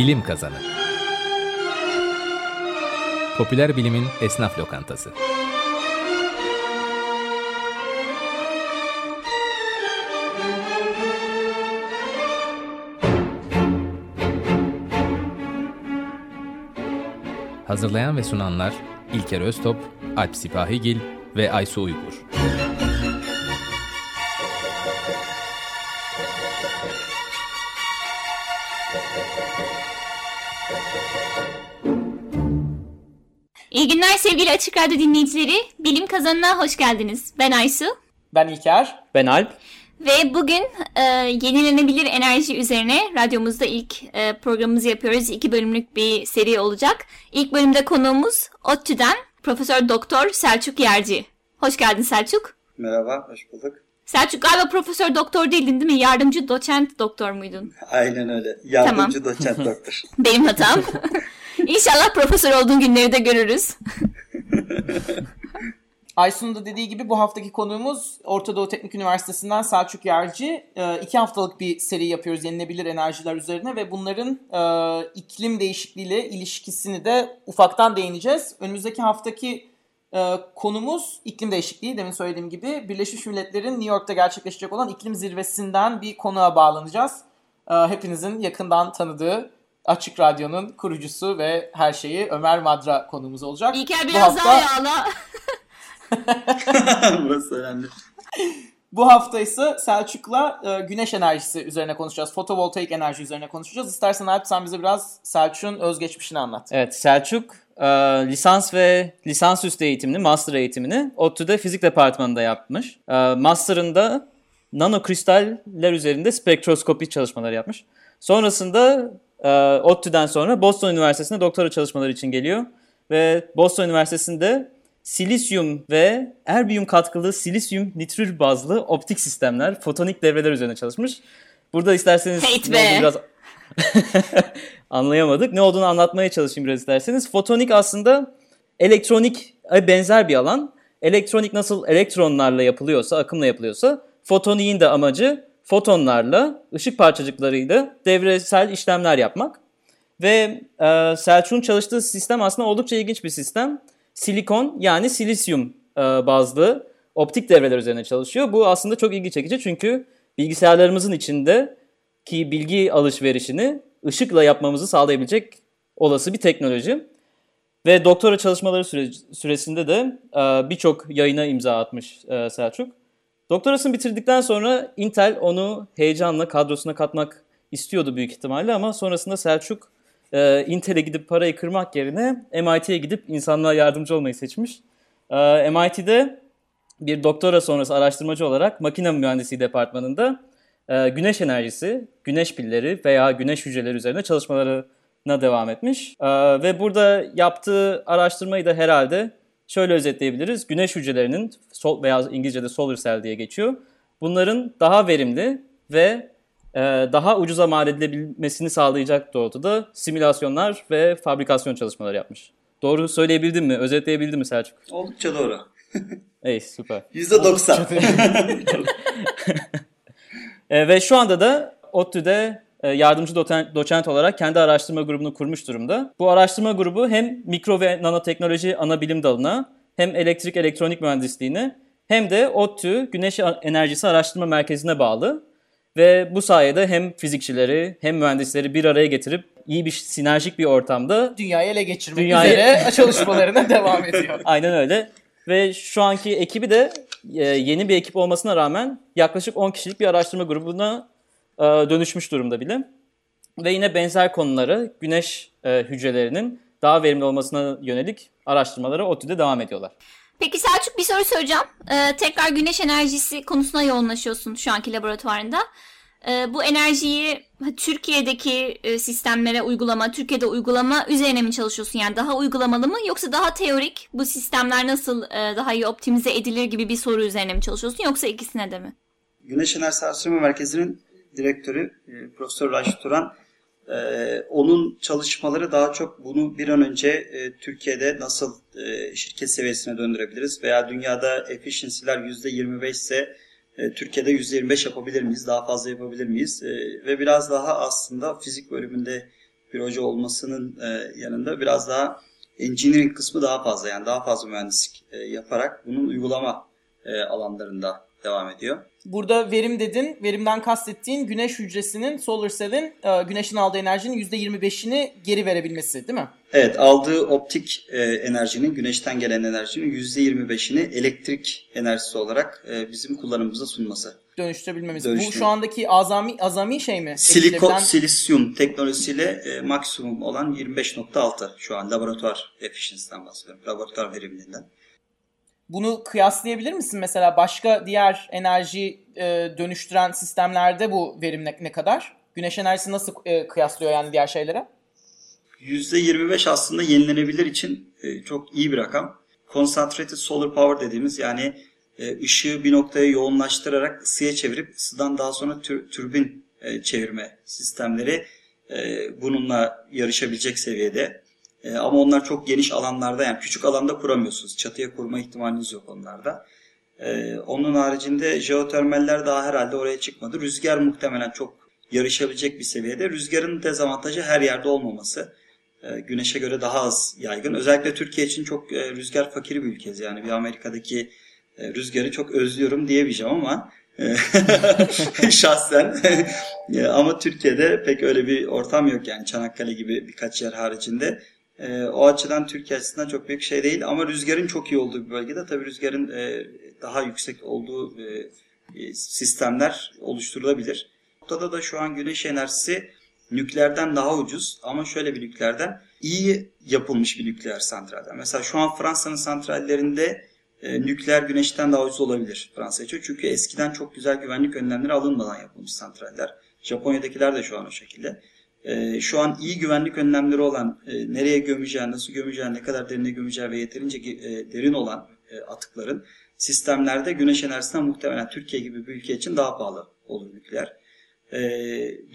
Bilim Kazanı Popüler Bilimin Esnaf Lokantası Hazırlayan ve sunanlar İlker Öztop, Alp Sipahigil ve Aysu Uygur. Sevgili Açık Radyo dinleyicileri. Bilim Kazanı'na hoş geldiniz. Ben Aysu. Ben İlker. Ben Alp. Ve bugün e, yenilenebilir enerji üzerine radyomuzda ilk e, programımızı yapıyoruz. İki bölümlük bir seri olacak. İlk bölümde konuğumuz ODTÜ'den Profesör Doktor Selçuk Yerci. Hoş geldin Selçuk. Merhaba, hoş bulduk. Selçuk galiba profesör doktor değildin değil mi? Yardımcı doçent doktor muydun? Aynen öyle. Yardımcı tamam. doçent doktor. Benim hatam. İnşallah profesör olduğun günleri de görürüz. Aysun'un da dediği gibi bu haftaki konuğumuz Orta Doğu Teknik Üniversitesi'nden Selçuk Yerci. E, iki haftalık bir seri yapıyoruz yenilebilir enerjiler üzerine ve bunların e, iklim değişikliğiyle ilişkisini de ufaktan değineceğiz. Önümüzdeki haftaki e, konumuz iklim değişikliği. Demin söylediğim gibi Birleşmiş Milletler'in New York'ta gerçekleşecek olan iklim zirvesinden bir konuğa bağlanacağız. E, hepinizin yakından tanıdığı Açık Radyo'nun kurucusu ve her şeyi Ömer Madra konumuz olacak. İlker biraz hafta... daha yağla. Burası önemli. Bu hafta ise Selçuk'la e, güneş enerjisi üzerine konuşacağız. Fotovoltaik enerji üzerine konuşacağız. İstersen Alp sen bize biraz Selçuk'un özgeçmişini anlat. Evet Selçuk e, lisans ve lisansüstü eğitimini, master eğitimini ODTÜ'de fizik departmanında yapmış. E, master'ında nanokristaller üzerinde spektroskopi çalışmaları yapmış. Sonrasında e, ODTÜ'den sonra Boston Üniversitesi'nde doktora çalışmaları için geliyor. Ve Boston Üniversitesi'nde silisyum ve erbiyum katkılı silisyum nitrür bazlı optik sistemler, fotonik devreler üzerine çalışmış. Burada isterseniz be. biraz anlayamadık. Ne olduğunu anlatmaya çalışayım biraz isterseniz. Fotonik aslında elektronik benzer bir alan. Elektronik nasıl elektronlarla yapılıyorsa, akımla yapılıyorsa fotoniğin de amacı fotonlarla, ışık parçacıklarıyla devresel işlemler yapmak. Ve e, Selçuk'un çalıştığı sistem aslında oldukça ilginç bir sistem silikon yani silisyum e, bazlı optik devreler üzerine çalışıyor. Bu aslında çok ilgi çekici çünkü bilgisayarlarımızın içinde ki bilgi alışverişini ışıkla yapmamızı sağlayabilecek olası bir teknoloji. Ve doktora çalışmaları süre, süresinde de e, birçok yayına imza atmış e, Selçuk. Doktorasını bitirdikten sonra Intel onu heyecanla kadrosuna katmak istiyordu büyük ihtimalle ama sonrasında Selçuk e, Intel'e gidip parayı kırmak yerine MIT'ye gidip insanlığa yardımcı olmayı seçmiş. MIT'de bir doktora sonrası araştırmacı olarak makine mühendisliği departmanında e, güneş enerjisi, güneş pilleri veya güneş hücreleri üzerine çalışmalarına devam etmiş. E, ve burada yaptığı araştırmayı da herhalde şöyle özetleyebiliriz. Güneş hücrelerinin sol veya İngilizce'de solar cell diye geçiyor. Bunların daha verimli ve e, daha ucuza mal edilebilmesini sağlayacak doğrultuda simülasyonlar ve fabrikasyon çalışmaları yapmış. Doğru söyleyebildim mi? Özetleyebildim mi Selçuk? Oldukça doğru. Ey süper. %90. e, ve şu anda da ODTÜ'de e, yardımcı doçent olarak kendi araştırma grubunu kurmuş durumda. Bu araştırma grubu hem mikro ve nanoteknoloji ana bilim dalına hem elektrik elektronik mühendisliğine hem de ODTÜ Güneş Enerjisi Araştırma Merkezi'ne bağlı. Ve bu sayede hem fizikçileri hem mühendisleri bir araya getirip iyi bir sinerjik bir ortamda dünyayı ele geçirmek dünyayı... üzere çalışmalarına devam ediyor. Aynen öyle. Ve şu anki ekibi de e, yeni bir ekip olmasına rağmen yaklaşık 10 kişilik bir araştırma grubuna e, dönüşmüş durumda bile. Ve yine benzer konuları güneş e, hücrelerinin daha verimli olmasına yönelik araştırmaları ODTÜ'de devam ediyorlar. Peki Selçuk bir soru soracağım. Ee, tekrar güneş enerjisi konusuna yoğunlaşıyorsun şu anki laboratuvarında. Ee, bu enerjiyi Türkiye'deki e, sistemlere uygulama, Türkiye'de uygulama üzerine mi çalışıyorsun? Yani daha uygulamalı mı yoksa daha teorik bu sistemler nasıl e, daha iyi optimize edilir gibi bir soru üzerine mi çalışıyorsun yoksa ikisine de mi? Güneş Enerjisi Araştırma Merkezi'nin direktörü e, Profesör Raşit Turan ee, onun çalışmaları daha çok bunu bir an önce e, Türkiye'de nasıl e, şirket seviyesine döndürebiliriz veya dünyada efficiency'ler %25 ise e, Türkiye'de %25 yapabilir miyiz? Daha fazla yapabilir miyiz? E, ve biraz daha aslında fizik bölümünde bir hoca olmasının e, yanında biraz daha engineering kısmı daha fazla yani daha fazla mühendislik yaparak bunun uygulama alanlarında devam ediyor. Burada verim dedin. Verimden kastettiğin güneş hücresinin, solar cell'in e, güneşin aldığı enerjinin %25'ini geri verebilmesi değil mi? Evet aldığı optik e, enerjinin, güneşten gelen enerjinin %25'ini elektrik enerjisi olarak e, bizim kullanımımıza sunması. Dönüştürebilmemiz. Dönüştürme. Bu şu andaki azami azami şey mi? Siliko, silisyum teknolojisiyle e, maksimum olan 25.6 şu an laboratuvar efficiency'den bahsediyorum. Laboratuvar verimliliğinden. Bunu kıyaslayabilir misin? Mesela başka diğer enerji e, dönüştüren sistemlerde bu verim ne, ne kadar? Güneş enerjisi nasıl e, kıyaslıyor yani diğer şeylere? %25 aslında yenilenebilir için e, çok iyi bir rakam. Concentrated Solar Power dediğimiz yani e, ışığı bir noktaya yoğunlaştırarak ısıya çevirip ısıdan daha sonra tür- türbin e, çevirme sistemleri e, bununla yarışabilecek seviyede. E, ama onlar çok geniş alanlarda yani küçük alanda kuramıyorsunuz. Çatıya kurma ihtimaliniz yok onlarda. E, onun haricinde jeotermaller daha herhalde oraya çıkmadı. Rüzgar muhtemelen çok yarışabilecek bir seviyede. Rüzgarın dezavantajı her yerde olmaması. E, güneşe göre daha az yaygın. Özellikle Türkiye için çok e, rüzgar fakiri bir ülkeyiz. Yani bir Amerika'daki e, rüzgarı çok özlüyorum diyemeyeceğim ama e, şahsen E, ama Türkiye'de pek öyle bir ortam yok yani Çanakkale gibi birkaç yer haricinde. E, o açıdan Türkiye açısından çok büyük şey değil ama rüzgarın çok iyi olduğu bir bölgede tabii rüzgarın e, daha yüksek olduğu e, e, sistemler oluşturulabilir. Bu noktada da şu an güneş enerjisi nükleerden daha ucuz ama şöyle bir nükleerden iyi yapılmış bir nükleer santralden. Mesela şu an Fransa'nın santrallerinde e, nükleer güneşten daha ucuz olabilir Fransa için. Çünkü eskiden çok güzel güvenlik önlemleri alınmadan yapılmış santraller. Japonya'dakiler de şu an o şekilde. E, şu an iyi güvenlik önlemleri olan e, nereye gömeceğin, nasıl gömeceğin, ne kadar derine gömeceğin ve yeterince e, derin olan e, atıkların sistemlerde güneş enerjisinden muhtemelen Türkiye gibi bir ülke için daha pahalı olur nükleer. E,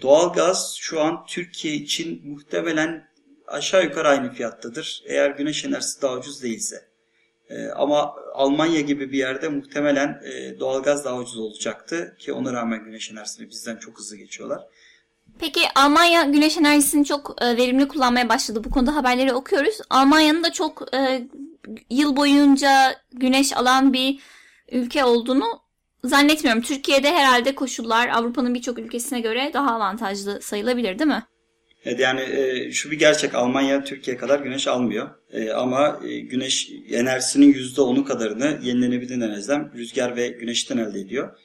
doğalgaz şu an Türkiye için muhtemelen aşağı yukarı aynı fiyattadır. Eğer güneş enerjisi daha ucuz değilse. E, ama Almanya gibi bir yerde muhtemelen doğalgaz daha ucuz olacaktı ki ona rağmen güneş enerjisini bizden çok hızlı geçiyorlar. Peki Almanya güneş enerjisini çok e, verimli kullanmaya başladı. Bu konuda haberleri okuyoruz. Almanya'nın da çok e, yıl boyunca güneş alan bir ülke olduğunu zannetmiyorum. Türkiye'de herhalde koşullar Avrupa'nın birçok ülkesine göre daha avantajlı sayılabilir değil mi? Evet yani e, şu bir gerçek Almanya Türkiye kadar güneş almıyor. E, ama e, güneş enerjisinin %10'u kadarını yenilenebilir enerjiden rüzgar ve güneşten elde ediyor.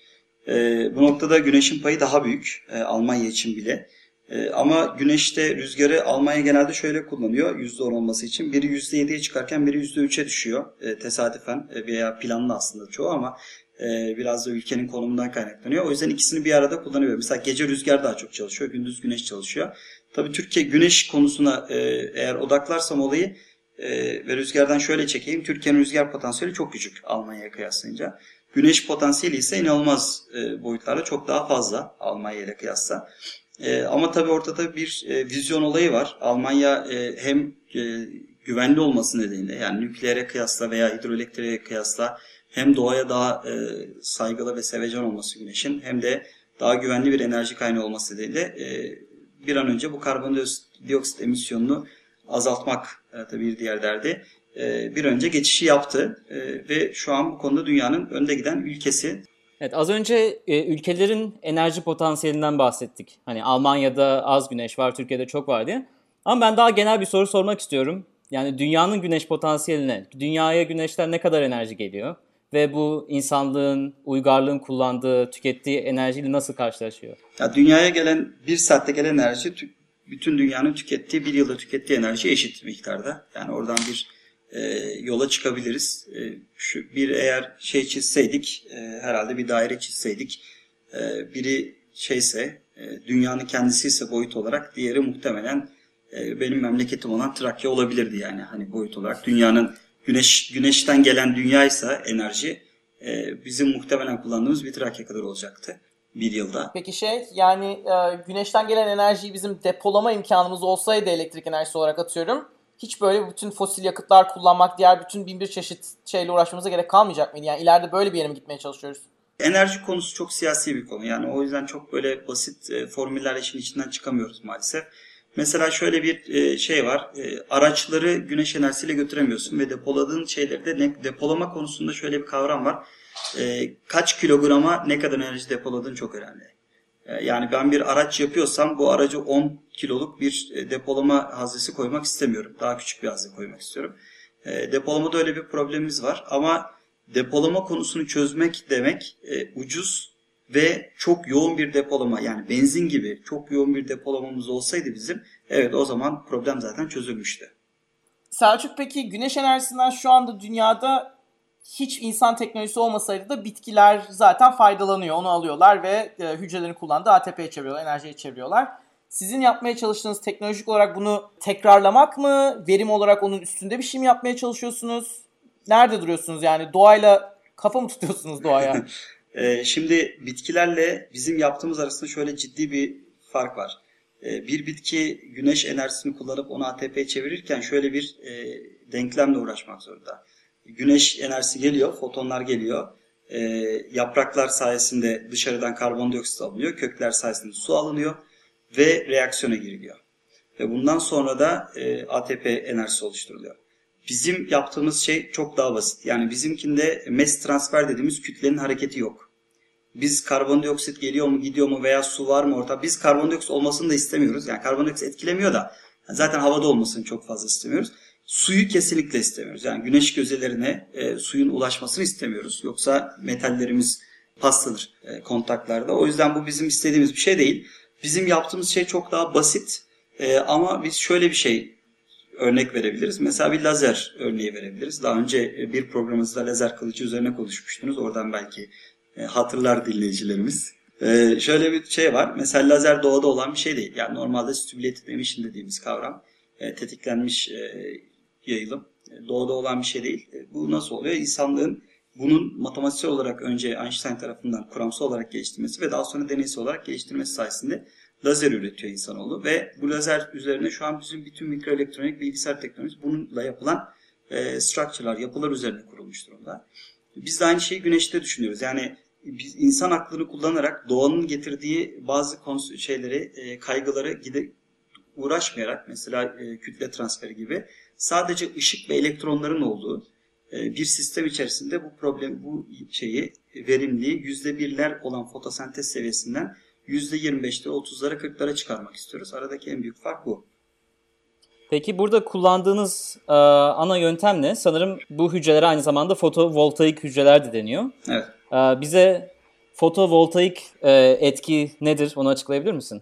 E, bu noktada güneşin payı daha büyük e, Almanya için bile. E, ama güneşte rüzgarı Almanya genelde şöyle kullanıyor %10 olması için. Biri %7'ye çıkarken biri %3'e düşüyor e, tesadüfen e, veya planlı aslında çoğu ama e, biraz da ülkenin konumundan kaynaklanıyor. O yüzden ikisini bir arada kullanıyor. Mesela gece rüzgar daha çok çalışıyor, gündüz güneş çalışıyor. Tabii Türkiye güneş konusuna e, eğer odaklarsam olayı e, ve rüzgardan şöyle çekeyim. Türkiye'nin rüzgar potansiyeli çok küçük Almanya'ya kıyaslayınca. Güneş potansiyeli ise inanılmaz e, boyutlarda çok daha fazla Almanya ile kıyasla. E, ama tabii ortada bir e, vizyon olayı var. Almanya e, hem e, güvenli olması nedeniyle yani nükleere kıyasla veya hidroelektriğe kıyasla hem doğaya daha e, saygılı ve sevecen olması güneşin hem de daha güvenli bir enerji kaynağı olması nedeniyle e, bir an önce bu karbondioksit emisyonunu azaltmak e, tabii bir diğer derdi. E, bir önce geçişi yaptı e, ve şu an bu konuda dünyanın önde giden ülkesi. Evet az önce e, ülkelerin enerji potansiyelinden bahsettik. Hani Almanya'da az güneş var, Türkiye'de çok var diye. Ama ben daha genel bir soru sormak istiyorum. Yani dünyanın güneş potansiyeline, dünyaya güneşten ne kadar enerji geliyor? Ve bu insanlığın, uygarlığın kullandığı, tükettiği enerjiyle nasıl karşılaşıyor? Ya dünyaya gelen bir saatte gelen enerji tü- bütün dünyanın tükettiği bir yılda tükettiği enerji eşit miktarda. Yani oradan bir e, yola çıkabiliriz. E, şu bir eğer şey çizseydik, e, herhalde bir daire çizseydik, e, biri şeyse, e, dünyanın kendisi ise boyut olarak, diğeri muhtemelen e, benim memleketim olan Trakya olabilirdi yani hani boyut olarak. Dünyanın güneş güneşten gelen dünyaysa enerji e, bizim muhtemelen kullandığımız bir Trakya kadar olacaktı bir yılda. Peki şey yani e, güneşten gelen enerjiyi bizim depolama imkanımız olsaydı elektrik enerjisi olarak atıyorum. Hiç böyle bütün fosil yakıtlar kullanmak, diğer bütün bin bir çeşit şeyle uğraşmamıza gerek kalmayacak mıydı? Yani ileride böyle bir yere mi gitmeye çalışıyoruz? Enerji konusu çok siyasi bir konu. Yani o yüzden çok böyle basit e, formüller işin içinden çıkamıyoruz maalesef. Mesela şöyle bir e, şey var. E, araçları güneş enerjisiyle götüremiyorsun ve depoladığın şeyleri de depolama konusunda şöyle bir kavram var. E, kaç kilograma ne kadar enerji depoladığın çok önemli. E, yani ben bir araç yapıyorsam bu aracı 10 kiloluk bir e, depolama haznesi koymak istemiyorum. Daha küçük bir hazne koymak istiyorum. E, depolamada öyle bir problemimiz var ama depolama konusunu çözmek demek e, ucuz ve çok yoğun bir depolama yani benzin gibi çok yoğun bir depolamamız olsaydı bizim evet o zaman problem zaten çözülmüştü. Selçuk peki güneş enerjisinden şu anda dünyada hiç insan teknolojisi olmasaydı da bitkiler zaten faydalanıyor. Onu alıyorlar ve e, hücrelerini kullandığı ATP'ye çeviriyorlar, enerjiye çeviriyorlar. Sizin yapmaya çalıştığınız teknolojik olarak bunu tekrarlamak mı? Verim olarak onun üstünde bir şey mi yapmaya çalışıyorsunuz? Nerede duruyorsunuz yani? Doğayla kafa mı tutuyorsunuz doğaya? Ee, şimdi bitkilerle bizim yaptığımız arasında şöyle ciddi bir fark var. Ee, bir bitki güneş enerjisini kullanıp onu ATP'ye çevirirken şöyle bir e, denklemle uğraşmak zorunda. Güneş enerjisi geliyor, fotonlar geliyor. E, yapraklar sayesinde dışarıdan karbondioksit alınıyor, kökler sayesinde su alınıyor ve reaksiyona giriliyor. Ve bundan sonra da e, ATP enerjisi oluşturuluyor. Bizim yaptığımız şey çok daha basit. Yani bizimkinde mass transfer dediğimiz kütlenin hareketi yok. Biz karbondioksit geliyor mu gidiyor mu veya su var mı orada. Biz karbondioksit olmasını da istemiyoruz. Yani karbondioksit etkilemiyor da zaten havada olmasını çok fazla istemiyoruz. Suyu kesinlikle istemiyoruz. Yani güneş gözelerine e, suyun ulaşmasını istemiyoruz. Yoksa metallerimiz paslanır e, kontaklarda. O yüzden bu bizim istediğimiz bir şey değil. Bizim yaptığımız şey çok daha basit. E, ama biz şöyle bir şey örnek verebiliriz. Mesela bir lazer örneği verebiliriz. Daha önce e, bir programımızda lazer kılıcı üzerine konuşmuştunuz. Oradan belki e, hatırlar dinleyicilerimiz. E, şöyle bir şey var. Mesela lazer doğada olan bir şey değil. Yani normalde stimulated emission dediğimiz kavram tetiklenmiş yayılım. Doğada olan bir şey değil. Bu nasıl oluyor? İnsanlığın bunun matematiksel olarak önce Einstein tarafından kuramsal olarak geliştirmesi ve daha sonra deneysel olarak geliştirmesi sayesinde lazer üretiyor insanoğlu ve bu lazer üzerine şu an bizim bütün mikroelektronik bilgisayar teknolojisi bununla yapılan e, structure'lar, yapılar üzerine kurulmuş durumda. Biz de aynı şeyi güneşte düşünüyoruz. Yani biz insan aklını kullanarak doğanın getirdiği bazı şeyleri, e, kaygıları gide uğraşmayarak mesela e, kütle transferi gibi sadece ışık ve elektronların olduğu e, bir sistem içerisinde bu problem, bu şeyi verimliği yüzde birler olan fotosentez seviyesinden %25'te 30'lara 40'lara çıkarmak istiyoruz. Aradaki en büyük fark bu. Peki burada kullandığınız e, ana yöntem ne? Sanırım bu hücrelere aynı zamanda fotovoltaik hücreler de deniyor. Evet. E, bize fotovoltaik e, etki nedir? Onu açıklayabilir misin?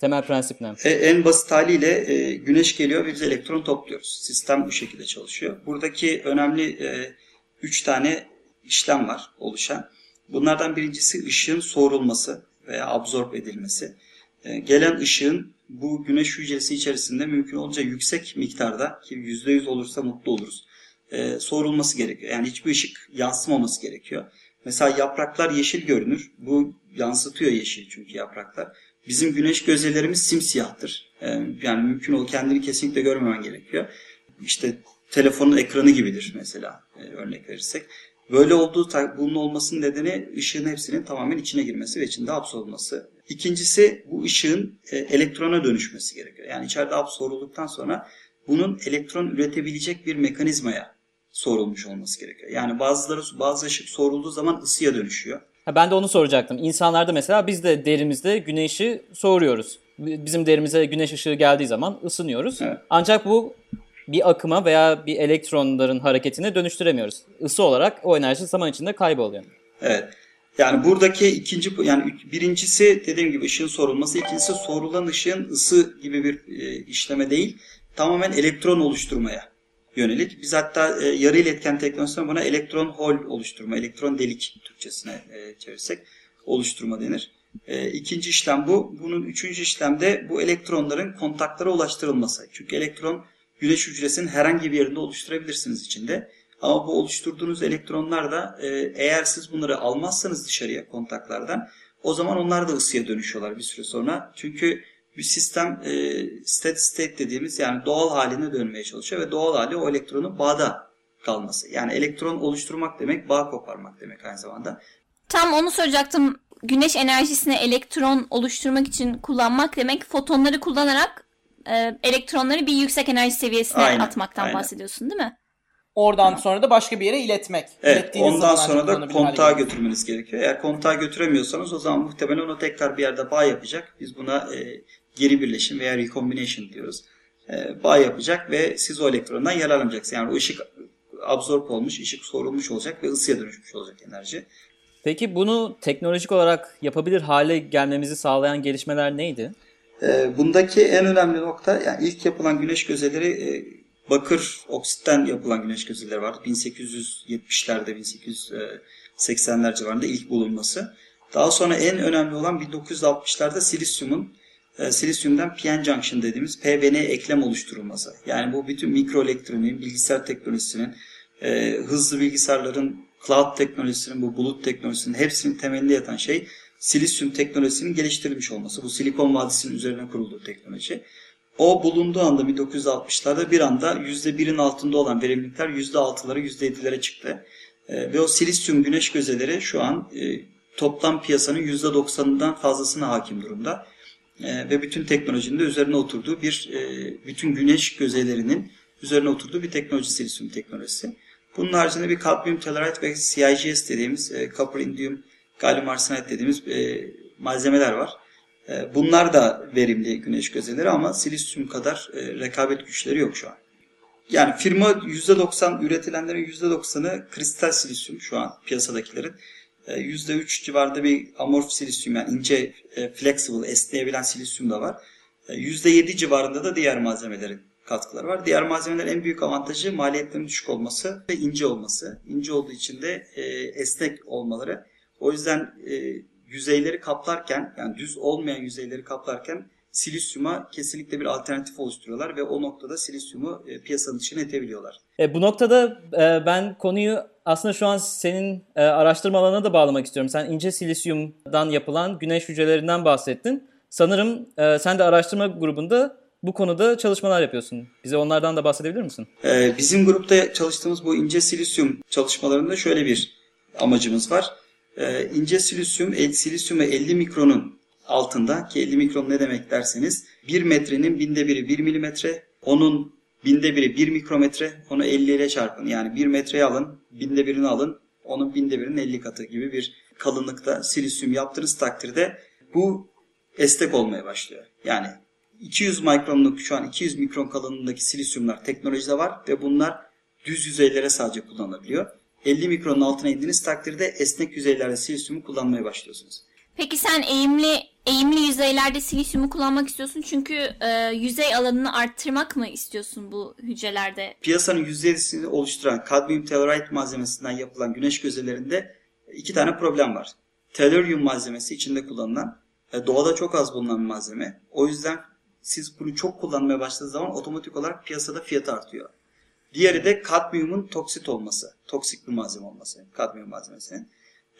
Temel prensip ne? E, en basit haliyle e, güneş geliyor ve biz elektron topluyoruz. Sistem bu şekilde çalışıyor. Buradaki önemli e, üç tane işlem var oluşan. Bunlardan birincisi ışığın soğurulması veya absorb edilmesi. E, gelen ışığın bu güneş hücresi içerisinde mümkün olunca yüksek miktarda ki %100 olursa mutlu oluruz. E, soğurulması gerekiyor. Yani hiçbir ışık yansımaması gerekiyor. Mesela yapraklar yeşil görünür. Bu yansıtıyor yeşil çünkü yapraklar. Bizim güneş gözelerimiz simsiyahtır. E, yani mümkün ol kendini kesinlikle görmemen gerekiyor. İşte telefonun ekranı gibidir mesela e, örnek verirsek. Böyle olduğu bunun olmasının nedeni ışığın hepsinin tamamen içine girmesi ve içinde hapsolması. İkincisi bu ışığın e, elektrona dönüşmesi gerekiyor. Yani içeride hapsorulduktan sonra bunun elektron üretebilecek bir mekanizmaya sorulmuş olması gerekiyor. Yani bazıları bazı ışık sorulduğu zaman ısıya dönüşüyor. Ha, ben de onu soracaktım. İnsanlarda mesela biz de derimizde güneşi soğuruyoruz. Bizim derimize güneş ışığı geldiği zaman ısınıyoruz. Evet. Ancak bu bir akıma veya bir elektronların hareketine dönüştüremiyoruz. Isı olarak o enerji zaman içinde kayboluyor. Evet. Yani buradaki ikinci yani birincisi dediğim gibi ışığın sorulması, ikincisi sorulan ışığın ısı gibi bir e, işleme değil, tamamen elektron oluşturmaya yönelik. Biz hatta e, yarı iletken teknolojisine buna elektron hol oluşturma, elektron delik Türkçesine e, çevirsek oluşturma denir. E, ikinci işlem bu. Bunun üçüncü işlemde bu elektronların kontaklara ulaştırılması. Çünkü elektron güneş hücresinin herhangi bir yerinde oluşturabilirsiniz içinde. Ama bu oluşturduğunuz elektronlar da e, eğer siz bunları almazsanız dışarıya kontaklardan o zaman onlar da ısıya dönüşüyorlar bir süre sonra. Çünkü bir sistem e, steady state dediğimiz yani doğal haline dönmeye çalışıyor ve doğal hali o elektronun bağda kalması. Yani elektron oluşturmak demek bağ koparmak demek aynı zamanda. Tam onu soracaktım. Güneş enerjisini elektron oluşturmak için kullanmak demek fotonları kullanarak e, elektronları bir yüksek enerji seviyesine Aynen, atmaktan aynen. bahsediyorsun değil mi? Oradan sonra da başka bir yere iletmek. Evet, İlettiğiniz ondan sonra da kontağa götürmeniz gerekiyor. Eğer kontağa götüremiyorsanız o zaman muhtemelen onu tekrar bir yerde bağ yapacak. Biz buna e, geri birleşim veya recombination diyoruz. E, bağ yapacak ve siz o elektrondan yararlanacaksınız. Yani o ışık absorb olmuş, ışık sorulmuş olacak ve ısıya dönüşmüş olacak enerji. Peki bunu teknolojik olarak yapabilir hale gelmemizi sağlayan gelişmeler neydi? E, bundaki en önemli nokta yani ilk yapılan güneş gözeleri e, bakır oksitten yapılan güneş gözeleri vardı. 1870'lerde 1880'ler civarında ilk bulunması. Daha sonra en önemli olan 1960'larda silisyumun e, silisyumdan PN junction dediğimiz PVN eklem oluşturulması. Yani bu bütün mikroelektroniğin, bilgisayar teknolojisinin, e, hızlı bilgisayarların, cloud teknolojisinin, bu bulut teknolojisinin hepsinin temelinde yatan şey silisyum teknolojisinin geliştirilmiş olması. Bu Silikon Vadisi'nin üzerine kurulduğu teknoloji. O bulunduğu anda 1960'larda bir anda %1'in altında olan verimlilikler %6'lara %7'lere çıktı. E, ve o silisyum güneş gözeleri şu an e, toplam piyasanın %90'ından fazlasına hakim durumda. E, ve bütün teknolojinin de üzerine oturduğu bir, e, bütün güneş gözelerinin üzerine oturduğu bir teknoloji silisyum teknolojisi. Bunun haricinde bir kadmiyum telluride ve CIGS dediğimiz e, copper indium gallium arsenide dediğimiz e, malzemeler var. Bunlar da verimli güneş gözeleri ama silisyum kadar rekabet güçleri yok şu an. Yani firma %90 üretilenlerin %90'ı kristal silisyum şu an piyasadakilerin. E, %3 civarında bir amorf silisyum yani ince e, flexible esneyebilen silisyum da var. E, %7 civarında da diğer malzemelerin katkıları var. Diğer malzemelerin en büyük avantajı maliyetlerin düşük olması ve ince olması. İnce olduğu için de e, esnek olmaları. O yüzden e, yüzeyleri kaplarken yani düz olmayan yüzeyleri kaplarken silisyuma kesinlikle bir alternatif oluşturuyorlar ve o noktada silisyumu e, piyasanın dışına itebiliyorlar. E, bu noktada e, ben konuyu aslında şu an senin e, araştırma alanına da bağlamak istiyorum. Sen ince silisyumdan yapılan güneş hücrelerinden bahsettin. Sanırım e, sen de araştırma grubunda bu konuda çalışmalar yapıyorsun. Bize onlardan da bahsedebilir misin? Ee, bizim grupta çalıştığımız bu ince silisyum çalışmalarında şöyle bir amacımız var. Ee, ince silisyum, el, silisyum ve 50 mikronun altında ki 50 mikron ne demek derseniz 1 metrenin binde biri 1 milimetre, onun binde biri 1 mikrometre, onu 50 ile çarpın. Yani 1 metreye alın, binde birini alın, onun binde birinin 50 katı gibi bir kalınlıkta silisyum yaptığınız takdirde bu esnek olmaya başlıyor. Yani 200 mikronluk şu an 200 mikron kalınlığındaki silisyumlar teknolojide var ve bunlar düz yüzeylere sadece kullanılabiliyor. 50 mikronun altına indiğiniz takdirde esnek yüzeylerde silisyumu kullanmaya başlıyorsunuz. Peki sen eğimli eğimli yüzeylerde silisyumu kullanmak istiyorsun çünkü e, yüzey alanını arttırmak mı istiyorsun bu hücrelerde? Piyasanın %7'sini oluşturan kadmiyum telluride malzemesinden yapılan güneş gözelerinde iki tane problem var. Tellurium malzemesi içinde kullanılan, e, doğada çok az bulunan bir malzeme. O yüzden siz bunu çok kullanmaya başladığınız zaman otomatik olarak piyasada fiyatı artıyor. Diğeri de kadmiyumun toksit olması. Toksik bir malzeme olması. Kadmiyum malzemesinin.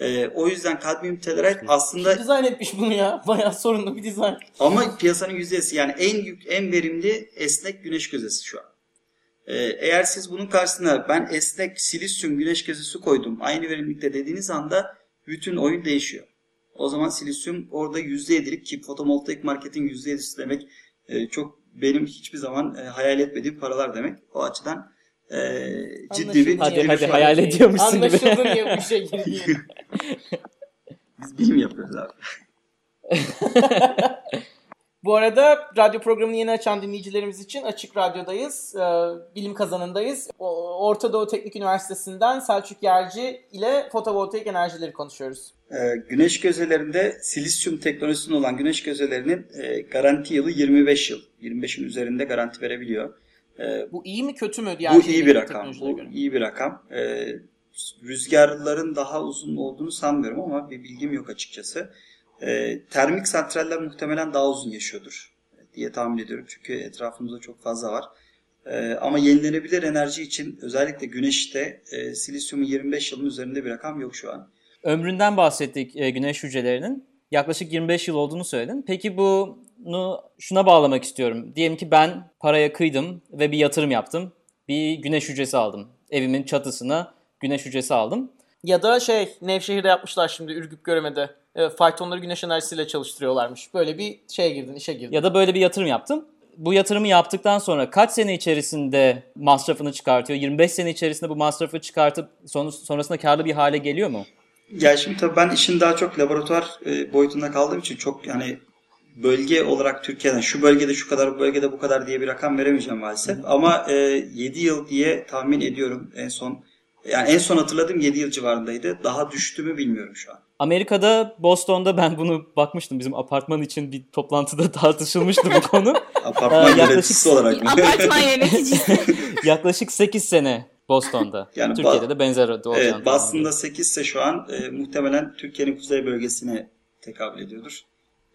Ee, o yüzden kadmiyum telluride aslında Kim dizayn etmiş bunu ya? Bayağı sorunlu bir dizayn. ama piyasanın yüzdesi yani en yük, en verimli esnek güneş gözesi şu an. Ee, eğer siz bunun karşısına ben esnek silisyum güneş gözesi koydum aynı verimlilikte dediğiniz anda bütün oyun değişiyor. O zaman silisyum orada %7'lik ki fotovoltaik marketin %7'si demek e, çok benim hiçbir zaman e, hayal etmediğim paralar demek. O açıdan e, ciddi bir, Hadi, niye hadi, şey hayal ediyormuşsun gibi. Anlaşıldı şey biz bilim yapıyoruz abi. Bu arada radyo programını yeni açan dinleyicilerimiz için Açık Radyo'dayız. Ee, bilim kazanındayız. Orta Doğu Teknik Üniversitesi'nden Selçuk Yerci ile fotovoltaik enerjileri konuşuyoruz. Ee, güneş gözelerinde silisyum teknolojisinin olan güneş gözelerinin e, garanti yılı 25 yıl. 25'in üzerinde garanti verebiliyor. Ee, Bu iyi mi kötü mü? diğer bu iyi bir rakam. Bu göre? iyi bir rakam. Ee, rüzgarların daha uzun olduğunu sanmıyorum ama bir bilgim yok açıkçası. Ee, termik santraller muhtemelen daha uzun yaşıyordur diye tahmin ediyorum. Çünkü etrafımızda çok fazla var. Ee, ama yenilenebilir enerji için özellikle güneşte e, silisyumun 25 yılın üzerinde bir rakam yok şu an. Ömründen bahsettik e, güneş hücrelerinin. Yaklaşık 25 yıl olduğunu söyledin. Peki bunu şuna bağlamak istiyorum. Diyelim ki ben paraya kıydım ve bir yatırım yaptım. Bir güneş hücresi aldım. Evimin çatısına güneş hücresi aldım. Ya da şey Nevşehir'de yapmışlar şimdi Ürgüp Göreme'de. E, faytonları güneş enerjisiyle çalıştırıyorlarmış. Böyle bir şeye girdin, işe girdin. Ya da böyle bir yatırım yaptım. bu yatırımı yaptıktan sonra kaç sene içerisinde masrafını çıkartıyor? 25 sene içerisinde bu masrafı çıkartıp son, sonrasında karlı bir hale geliyor mu? Ya şimdi tabii ben işin daha çok laboratuvar e, boyutunda kaldığım için çok yani bölge olarak Türkiye'den şu bölgede şu kadar bu bölgede bu kadar diye bir rakam veremeyeceğim maalesef. Ama e, 7 yıl diye tahmin ediyorum en son. Yani en son hatırladığım 7 yıl civarındaydı. Daha düştü mü bilmiyorum şu an. Amerika'da Boston'da ben bunu bakmıştım bizim apartman için bir toplantıda tartışılmıştı bu konu. Apartman Ee, yaklaşık- yöneticisi olarak mı? Apartman yöneticisi. Yaklaşık 8 sene Boston'da. Yani Türkiye'de Ba- de benzer olacağını Evet, Boston'da 8 ise şu an e, muhtemelen Türkiye'nin kuzey bölgesine tekabül ediyordur.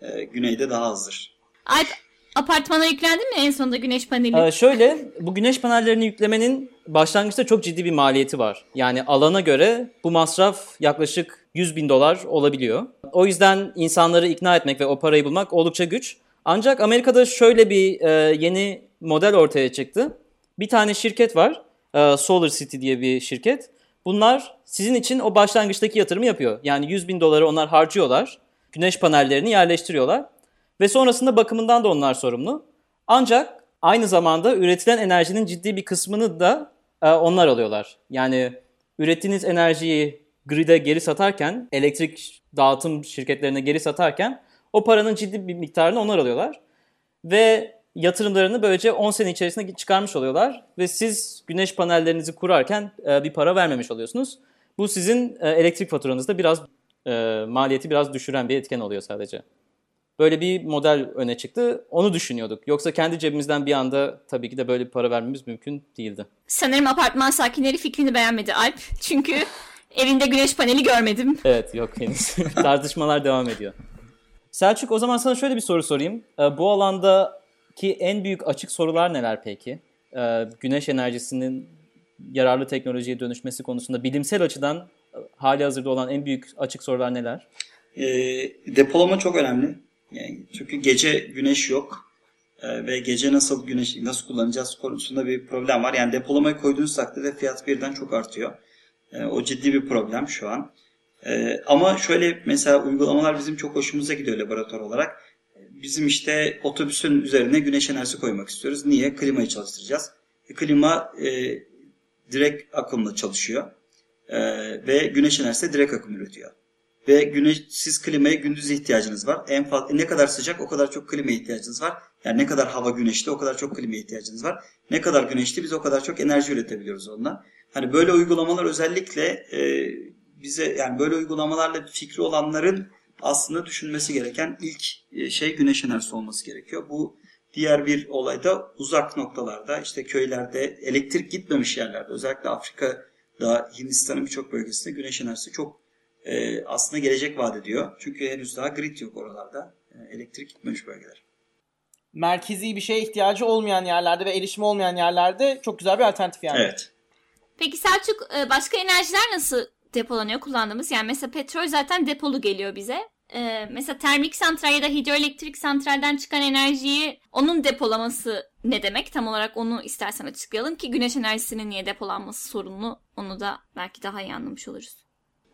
E, güneyde daha azdır. Alp apartmana yüklendin mi en sonunda güneş paneli? Ee, şöyle bu güneş panellerini yüklemenin başlangıçta çok ciddi bir maliyeti var. Yani alana göre bu masraf yaklaşık 100 bin dolar olabiliyor. O yüzden insanları ikna etmek ve o parayı bulmak oldukça güç. Ancak Amerika'da şöyle bir e, yeni model ortaya çıktı. Bir tane şirket var. e, Solar City diye bir şirket. Bunlar sizin için o başlangıçtaki yatırımı yapıyor. Yani 100 bin doları onlar harcıyorlar. Güneş panellerini yerleştiriyorlar. Ve sonrasında bakımından da onlar sorumlu. Ancak aynı zamanda üretilen enerjinin ciddi bir kısmını da e, onlar alıyorlar. Yani ürettiğiniz enerjiyi grid'e geri satarken, elektrik dağıtım şirketlerine geri satarken o paranın ciddi bir miktarını onlar alıyorlar. Ve yatırımlarını böylece 10 sene içerisinde çıkarmış oluyorlar. Ve siz güneş panellerinizi kurarken e, bir para vermemiş oluyorsunuz. Bu sizin e, elektrik faturanızda biraz e, maliyeti biraz düşüren bir etken oluyor sadece. Böyle bir model öne çıktı. Onu düşünüyorduk. Yoksa kendi cebimizden bir anda tabii ki de böyle bir para vermemiz mümkün değildi. Sanırım apartman sakinleri fikrini beğenmedi Alp. Çünkü evinde güneş paneli görmedim. Evet yok henüz. Tartışmalar devam ediyor. Selçuk o zaman sana şöyle bir soru sorayım. Ee, bu alandaki en büyük açık sorular neler peki? Ee, güneş enerjisinin yararlı teknolojiye dönüşmesi konusunda bilimsel açıdan e, hali hazırda olan en büyük açık sorular neler? E, depolama çok önemli. Yani çünkü gece güneş yok. E, ve gece nasıl güneş nasıl kullanacağız konusunda bir problem var. Yani depolamayı koyduğunuz takdirde fiyat birden çok artıyor. E, o ciddi bir problem şu an. E, ama şöyle mesela uygulamalar bizim çok hoşumuza gidiyor laboratuvar olarak. Bizim işte otobüsün üzerine güneş enerjisi koymak istiyoruz. Niye? Klimayı çalıştıracağız. E, klima e, direkt akımla çalışıyor. E, ve güneş enerjisi direkt akım üretiyor. Ve güneşsiz klimaya gündüz ihtiyacınız var. En fazla ne kadar sıcak o kadar çok klimaya ihtiyacınız var. Yani ne kadar hava güneşli o kadar çok klimaya ihtiyacınız var. Ne kadar güneşli biz o kadar çok enerji üretebiliyoruz ondan. Hani böyle uygulamalar özellikle e, bize yani böyle uygulamalarla fikri olanların aslında düşünmesi gereken ilk e, şey güneş enerjisi olması gerekiyor. Bu diğer bir olayda uzak noktalarda işte köylerde elektrik gitmemiş yerlerde özellikle Afrika'da Hindistan'ın birçok bölgesinde güneş enerjisi çok e, aslında gelecek vaat ediyor. Çünkü henüz daha grid yok oralarda. E, elektrik gitmemiş bölgeler. Merkezi bir şeye ihtiyacı olmayan yerlerde ve erişimi olmayan yerlerde çok güzel bir alternatif yani. Evet. Peki Selçuk e, başka enerjiler nasıl depolanıyor kullandığımız? Yani mesela petrol zaten depolu geliyor bize. E, mesela termik santral ya da hidroelektrik santralden çıkan enerjiyi onun depolaması ne demek? Tam olarak onu istersen açıklayalım ki güneş enerjisinin niye depolanması sorunlu. Onu da belki daha iyi anlamış oluruz.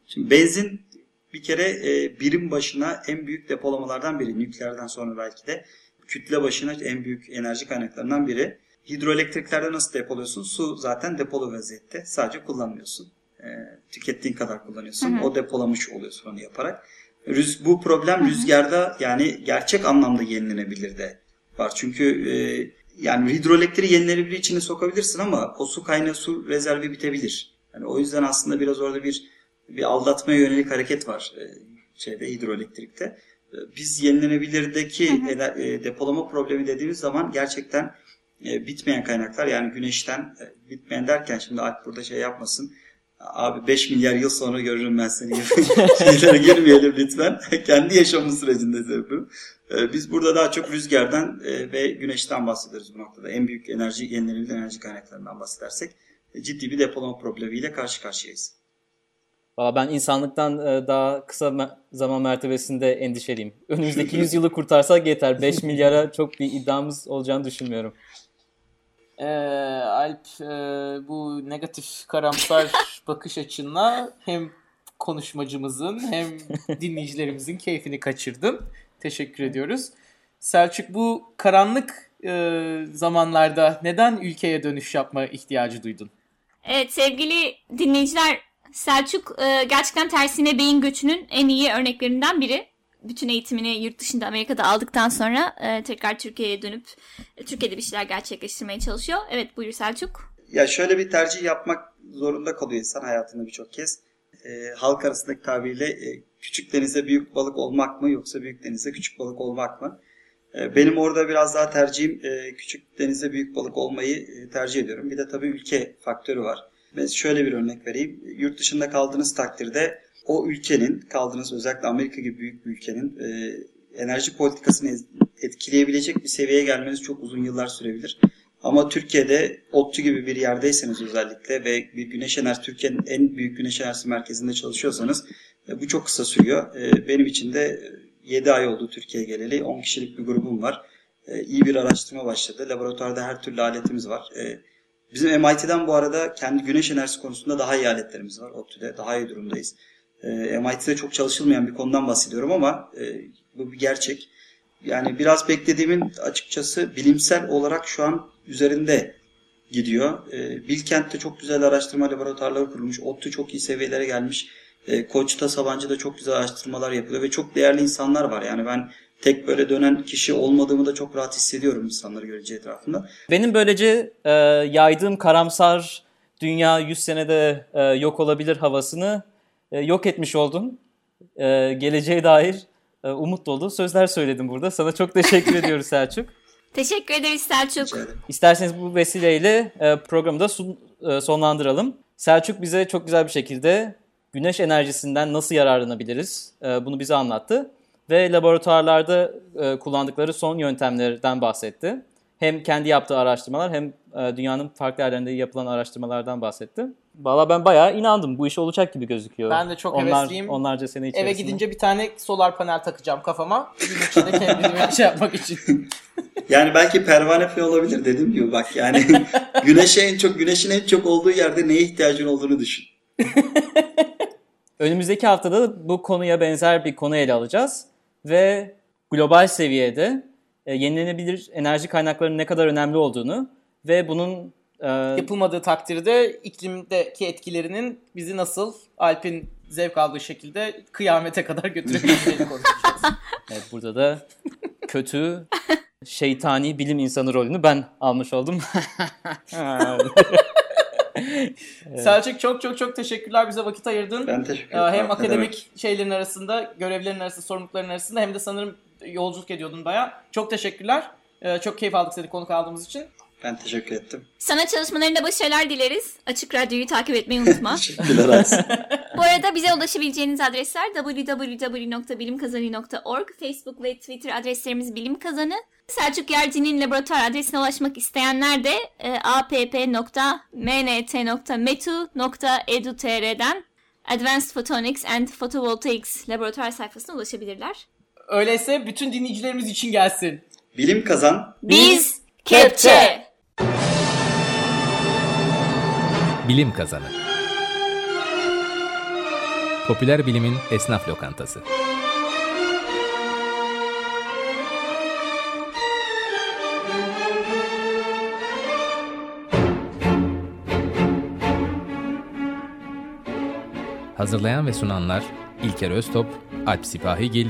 Şimdi benzin bir kere e, birim başına en büyük depolamalardan biri. Nükleerden sonra belki de kütle başına en büyük enerji kaynaklarından biri. Hidroelektriklerde nasıl depoluyorsun? Su zaten depolu vaziyette. Sadece kullanmıyorsun. E, tükettiğin kadar kullanıyorsun. Hı hı. O depolamış oluyorsun onu yaparak. Rüz, bu problem rüzgarda yani gerçek anlamda yenilenebilir de var. Çünkü e, yani hidroelektriği yenilenebilir içine sokabilirsin ama o su kaynağı su rezervi bitebilir. Yani o yüzden aslında biraz orada bir bir aldatmaya yönelik hareket var e, şeyde hidroelektrikte. E, Biz yenilenebilirdeki ener- e, depolama problemi dediğimiz zaman gerçekten bitmeyen kaynaklar yani güneşten bitmeyen derken şimdi Alp burada şey yapmasın. Abi 5 milyar yıl sonra görürüm ben seni. Şeylere girmeyelim lütfen. Kendi yaşamın sürecinde yapıyorum. E, Biz burada daha çok rüzgardan e, ve güneşten bahsediyoruz bu noktada. En büyük enerji, yenilenebilir enerji kaynaklarından bahsedersek e, ciddi bir depolama problemiyle karşı karşıyayız. Valla ben insanlıktan e, daha kısa zaman mertebesinde endişeliyim. Önümüzdeki 100 yılı kurtarsak yeter. 5 milyara çok bir iddiamız olacağını düşünmüyorum. Ee, Alp e, bu negatif karamsar bakış açınla hem konuşmacımızın hem dinleyicilerimizin keyfini kaçırdın. Teşekkür ediyoruz. Selçuk bu karanlık e, zamanlarda neden ülkeye dönüş yapma ihtiyacı duydun? Evet sevgili dinleyiciler Selçuk e, gerçekten tersine beyin göçünün en iyi örneklerinden biri. Bütün eğitimini yurt dışında Amerika'da aldıktan sonra e, tekrar Türkiye'ye dönüp e, Türkiye'de bir şeyler gerçekleştirmeye çalışıyor. Evet buyur Selçuk. Ya şöyle bir tercih yapmak zorunda kalıyor insan hayatında birçok kez. E, halk arasındaki tabirle e, küçük denize büyük balık olmak mı yoksa büyük denize küçük balık olmak mı? E, benim orada biraz daha tercihim e, küçük denize büyük balık olmayı e, tercih ediyorum. Bir de tabii ülke faktörü var. Ve şöyle bir örnek vereyim. Yurt dışında kaldığınız takdirde o ülkenin, kaldığınız özellikle Amerika gibi büyük bir ülkenin e, enerji politikasını etkileyebilecek bir seviyeye gelmeniz çok uzun yıllar sürebilir. Ama Türkiye'de ODTÜ gibi bir yerdeyseniz özellikle ve bir güneş enerjisi Türkiye'nin en büyük güneş enerjisi merkezinde çalışıyorsanız e, bu çok kısa sürüyor. E, benim için de 7 ay oldu Türkiye'ye geleli. 10 kişilik bir grubum var. E, iyi bir araştırma başladı. Laboratuvarda her türlü aletimiz var. E, bizim MIT'den bu arada kendi güneş enerjisi konusunda daha iyi aletlerimiz var. ODTÜ'de daha iyi durumdayız. E, MIT'de çok çalışılmayan bir konudan bahsediyorum ama e, bu bir gerçek. Yani biraz beklediğimin açıkçası bilimsel olarak şu an üzerinde gidiyor. E, Bilkent'te çok güzel araştırma laboratuvarları kurulmuş. ODTÜ çok iyi seviyelere gelmiş. E, Koç'ta, Sabancı'da çok güzel araştırmalar yapılıyor ve çok değerli insanlar var. Yani ben tek böyle dönen kişi olmadığımı da çok rahat hissediyorum insanları görece etrafında. Benim böylece e, yaydığım karamsar dünya 100 senede e, yok olabilir havasını e, yok etmiş oldum. E, geleceğe dair e, umut dolu sözler söyledim burada. Sana çok teşekkür ediyoruz Selçuk. Teşekkür ederiz Selçuk. İsterseniz bu vesileyle e, programı da sun, e, sonlandıralım. Selçuk bize çok güzel bir şekilde güneş enerjisinden nasıl yararlanabiliriz e, bunu bize anlattı. Ve laboratuvarlarda e, kullandıkları son yöntemlerden bahsetti. Hem kendi yaptığı araştırmalar hem e, dünyanın farklı yerlerinde yapılan araştırmalardan bahsetti. Valla ben bayağı inandım. Bu iş olacak gibi gözüküyor. Ben de çok Onlar, hevesliyim. Onlarca sene içerisinde. Eve gidince bir tane solar panel takacağım kafama. Gün içinde kendimi şey yapmak için. Yani belki pervane falan olabilir dediğim gibi bak yani güneşe en çok güneşin en çok olduğu yerde neye ihtiyacın olduğunu düşün. Önümüzdeki haftada bu konuya benzer bir konu ele alacağız ve global seviyede e, yenilenebilir enerji kaynaklarının ne kadar önemli olduğunu ve bunun e, Yapılmadığı takdirde iklimdeki etkilerinin bizi nasıl Alp'in zevk aldığı şekilde kıyamete kadar götürebileceğini konuşacağız. evet, burada da kötü şeytani bilim insanı rolünü ben almış oldum. Selçuk çok çok çok teşekkürler bize vakit ayırdın. Ben teşekkür Ee, ederim. Hem akademik şeylerin arasında, görevlerin arasında, sorumlulukların arasında hem de sanırım yolculuk ediyordun baya. Çok teşekkürler. Ee, Çok keyif aldık seni konuk aldığımız için. Ben teşekkür ettim. Sana çalışmalarında başarılar dileriz. Açık Radyo'yu takip etmeyi unutma. Teşekkürler Aysin. Bu arada bize ulaşabileceğiniz adresler www.bilimkazanı.org, Facebook ve Twitter adreslerimiz Bilim Kazanı. Selçuk Yerci'nin laboratuvar adresine ulaşmak isteyenler de e, app.mnt.metu.edu.tr'den Advanced Photonics and Photovoltaics laboratuvar sayfasına ulaşabilirler. Öyleyse bütün dinleyicilerimiz için gelsin. Bilim kazan. Biz Kepçe! Bilim Kazanı Popüler bilimin esnaf lokantası. Hazırlayan ve sunanlar İlker Öztop, Alp Sipahigil